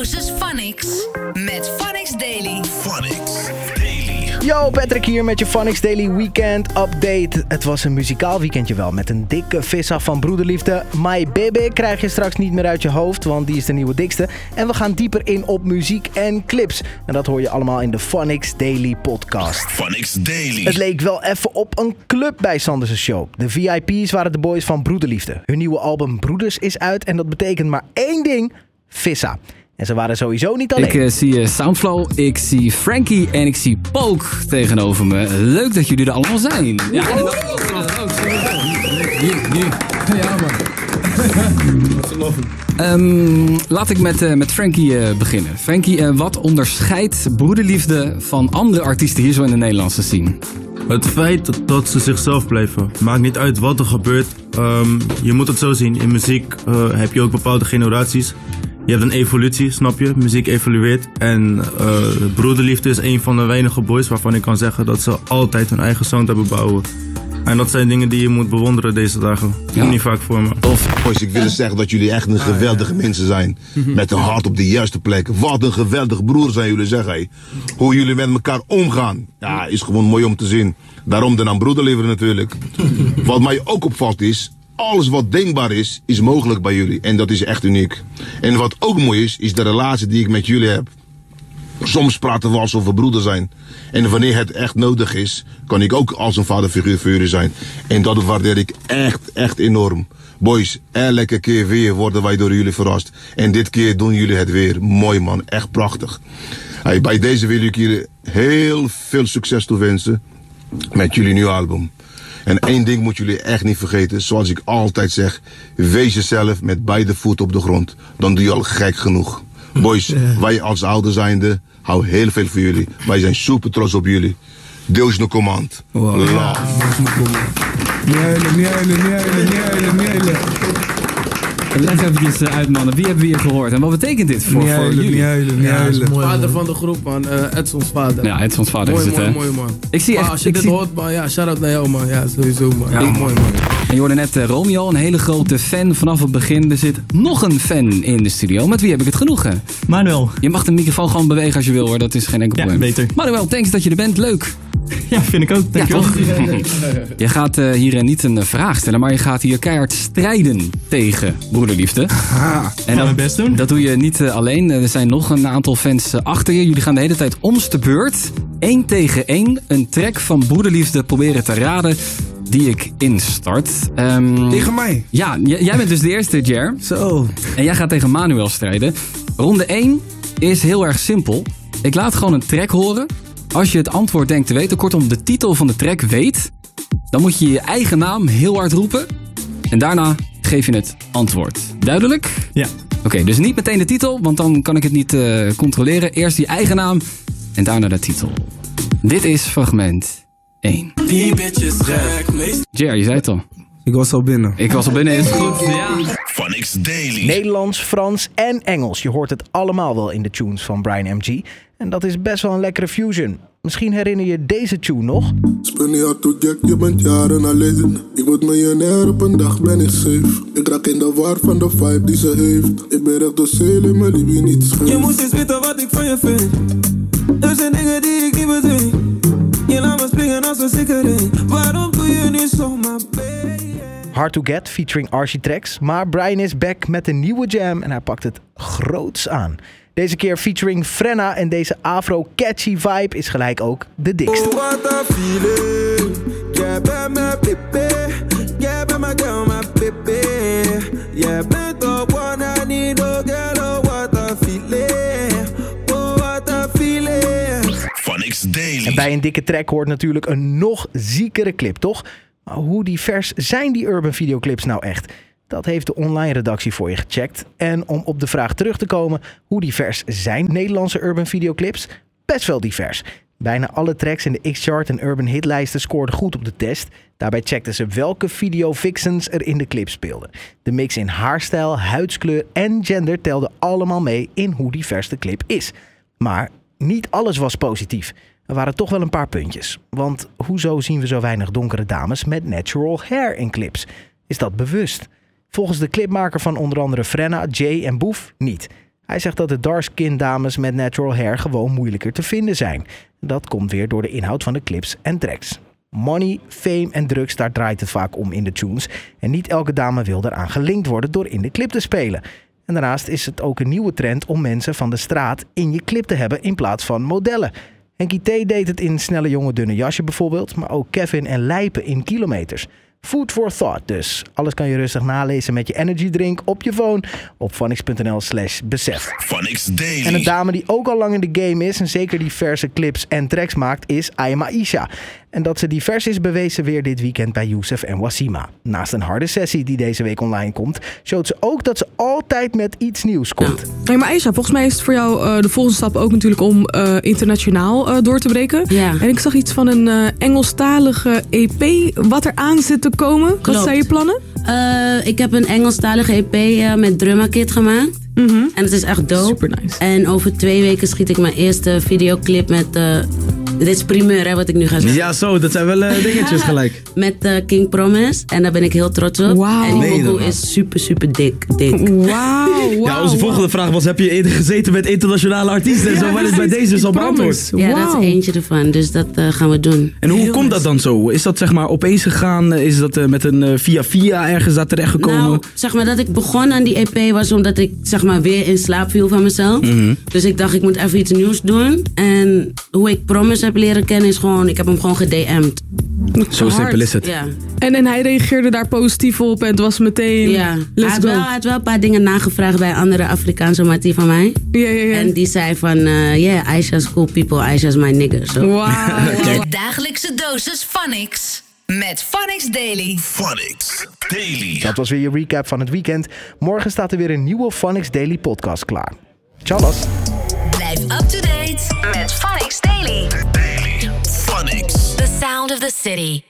dosis Phonics. Met Phonics Daily. Phonics Daily. Yo, Patrick hier met je Phonics Daily Weekend Update. Het was een muzikaal weekendje wel, met een dikke vis af van broederliefde. My Baby krijg je straks niet meer uit je hoofd, want die is de nieuwe dikste. En we gaan dieper in op muziek en clips. En dat hoor je allemaal in de Phonics Daily podcast. Phonics Daily. Het leek wel even op een club bij Sanders' show. De VIP's waren de boys van Broederliefde. Hun nieuwe album Broeders is uit en dat betekent maar één ding, Vissa. En ze waren sowieso niet alleen. Ik eh, zie eh, Soundflow, ik zie Frankie en ik zie Poke tegenover me. Leuk dat jullie er allemaal zijn. Ja, en dat ook. Ja, man. Ehm, laat ik met, eh, met Frankie eh, beginnen. Frankie, eh, wat onderscheidt broederliefde van andere artiesten hier zo in de Nederlandse scene? Het feit dat ze zichzelf blijven. Maakt niet uit wat er gebeurt. Ehm, je moet het zo zien. In muziek eh, heb je ook bepaalde generaties. Je hebt een evolutie, snap je? Muziek evolueert. En eh, Broederliefde is een van de weinige boys waarvan ik kan zeggen dat ze altijd hun eigen sound hebben bouwen. En dat zijn dingen die je moet bewonderen deze dagen. Ja. Niet vaak voor me. Boys, ik wil zeggen dat jullie echt een geweldige mensen zijn. Met een hart op de juiste plek. Wat een geweldig broer zijn jullie, zeg hé. Hoe jullie met elkaar omgaan. Ja, is gewoon mooi om te zien. Daarom de naam broederlever natuurlijk. Wat mij ook opvalt is. Alles wat denkbaar is, is mogelijk bij jullie. En dat is echt uniek. En wat ook mooi is, is de relatie die ik met jullie heb. Soms praten we alsof we broeder zijn. En wanneer het echt nodig is, kan ik ook als een vaderfiguur voor jullie zijn. En dat waardeer ik echt, echt enorm. Boys, elke keer weer worden wij door jullie verrast. En dit keer doen jullie het weer. Mooi man, echt prachtig. Hey, bij deze wil ik jullie heel veel succes toewensen met jullie nieuwe album. En één ding moet jullie echt niet vergeten, zoals ik altijd zeg: wees jezelf met beide voeten op de grond. Dan doe je al gek genoeg. Boys, wij als ouder zijnde, hou heel veel van jullie. Wij zijn super trots op jullie. Deus no command. Love. Niet Leg even uit, mannen. Wie hebben we hier gehoord? En wat betekent dit voor, Niet voor huilen, niet jullie? huilen, niet Ja, huilen. vader van de groep, man. Eh Edsons vader. Ja, Edsons vader mooi, is het, mooi, hè? mooi, man. Ik zie Maar echt- als je ik dit zie- hoort, man, ja, shout-out naar jou, man. Ja, sowieso, man. Ja, Ja. mooi, man. En je hoorde net eh, Romeo, een hele grote fan vanaf het begin. Er zit nog een fan in de studio. Met wie heb ik het genoegen? Manuel. Je mag de microfoon gewoon bewegen als je wil hoor, dat is geen enkel Ja, probleem. beter. Manuel, thanks dat je er bent, leuk. Ja, vind ik ook. Ja, Dankjewel. toch? je gaat eh, hier eh, niet een eh, vraag stellen, maar je gaat hier keihard strijden tegen broederliefde. Ga En mijn best doen. Dat doe je niet alleen. Er zijn nog een aantal fans achter je. Jullie gaan de hele tijd om de beurt. Eén tegen één. Een track van broederliefde proberen te raden die ik instart. Ehm, Tegen mij. ja, jij bent dus de eerste, Jer. Zo. En jij gaat tegen Manuel strijden. Ronde 1 is heel erg simpel. Ik laat gewoon een track horen. Als je het antwoord denkt te weten, kortom de titel van de track weet, dan moet je je eigen naam heel hard roepen. En daarna geef je het antwoord. Duidelijk? Ja. Oké, dus niet meteen de titel, want dan kan ik het niet eh, controleren. Eerst je eigen naam en daarna de titel. Dit is fragment 1. Jer, je zei het al. Ik was al binnen. Ik was al binnen, is goed. Ja. Phonics Daily. Nederlands, Frans en Engels. Je hoort het allemaal wel in de tunes van Brian MG. En dat is best wel een lekkere fusion. Misschien herinner je deze tune nog? Spin niet hard gek, je bent jaren alleen. Ik word miljonair op een dag, ben ik safe. Ik raak in de war van de vibe die ze heeft. Ik ben echt door zelen, maar die wie niet scheef. Je moest eens weten wat ik van je vind. Hard to Get featuring Archie Tracks. Maar Brian is back met een nieuwe jam en hij pakt het groots aan. Deze keer featuring Frenna en deze afro-catchy vibe is gelijk ook de dikste. Oh, what a feeling. Jij bent mijn baby. Jij bent mijn girl, mijn baby. Jij bent op one, I need no girl. Oh, what a feeling. Oh, what a feeling. Phonics Daily. En bij een dikke track hoort natuurlijk een nog ziekere clip, toch? Hoe divers zijn die urban videoclips nou echt? Dat heeft de online redactie voor je gecheckt. En om op de vraag terug te komen, hoe divers zijn Nederlandse urban videoclips? Best wel divers. Bijna alle tracks in de X-chart en urban hitlijsten scoorden goed op de test. Daarbij checkten ze welke video vixens er in de clip speelden. De mix in haarstijl, huidskleur en gender telde allemaal mee in hoe divers de clip is. Maar niet alles was positief. Er waren toch wel een paar puntjes. Want hoezo zien we zo weinig donkere dames met natural hair in clips? Is dat bewust? Volgens de clipmaker van onder andere Frenna, Jay en Boef niet. Hij zegt dat de dark-skin dames met natural hair gewoon moeilijker te vinden zijn. Dat komt weer door de inhoud van de clips en tracks. Money, fame en drugs, daar draait het vaak om in de tunes. En niet elke dame wil eraan gelinkt worden door in de clip te spelen. En daarnaast is het ook een nieuwe trend om mensen van de straat in je clip te hebben in plaats van modellen. Henkie T deed het in Snelle Jonge Dunne Jasje bijvoorbeeld, maar ook Kevin en Lijpen in Kilometers. Food for thought dus. Alles kan je rustig nalezen met je energy drink op je phone op phonics.nl slash besef. Phonics Daily. En een dame die ook al lang in de game is en zeker diverse clips en tracks maakt is Ayma Isha. En dat ze divers is bewezen weer dit weekend bij Youssef en Wasima. Naast een harde sessie die deze week online komt, showt ze ook dat ze altijd met iets nieuws komt. Hey, maar Aisha, volgens mij is het voor jou eh, de volgende stap ook natuurlijk om eh, internationaal eh, door te breken. Ja. En ik zag iets van een eh, Engelstalige EP wat er aan zit te komen. Wat zijn je plannen? Eh, ik heb een Engelstalige EP eh, met Drumma Kit gemaakt. En het is echt dope. Super nice. En over twee weken schiet ik mijn eerste videoclip met... dit is primeur, hè, wat ik nu ga zeggen. Ja, zo, dat zijn wel eh, dingetjes gelijk. Met eh, King Promise. En daar ben ik heel trots op. Wauw. En die nou? is super, super dik. dik. Wauw, wauw. Ja, onze volgende vraag was: heb je eerder gezeten met internationale artiesten en zo? Maar dit bij deze is al beantwoord. Ja, dat is eentje ervan. Dus dat eh, gaan we doen. En hoe komt dat dan zo? Is dat zeg maar opeens gegaan? Is dat met een eh, via via ergens daar terechtgekomen? Nou, zeg maar dat ik begon aan die EP was omdat ik zeg maar weer in slaap viel van mezelf. Mhm. Dus ik dacht ik moet even iets nieuws doen. En hoe ik Promise heb leren kennen is gewoon, ik heb hem gewoon gedM'd. Zo simpel is het. Ja. En, en hij reageerde daar positief op en het was meteen... Ja, hij let's had, go. wel, hij had wel een paar dingen nagevraagd bij andere Afrikaanse mattie van mij. Ja, ja, ja. En die zei van, eh yeah, Aisha's cool people, Aisha's my nigger. De dagelijkse dosis Phonics. Met Phonics Daily. Phonics Daily. Dat was weer je recap van het weekend. Morgen staat er weer een nieuwe Phonics Daily podcast klaar. Tjallas. Blijf up to date met Phonics Daily. Daily. Phonics. The sound of the city.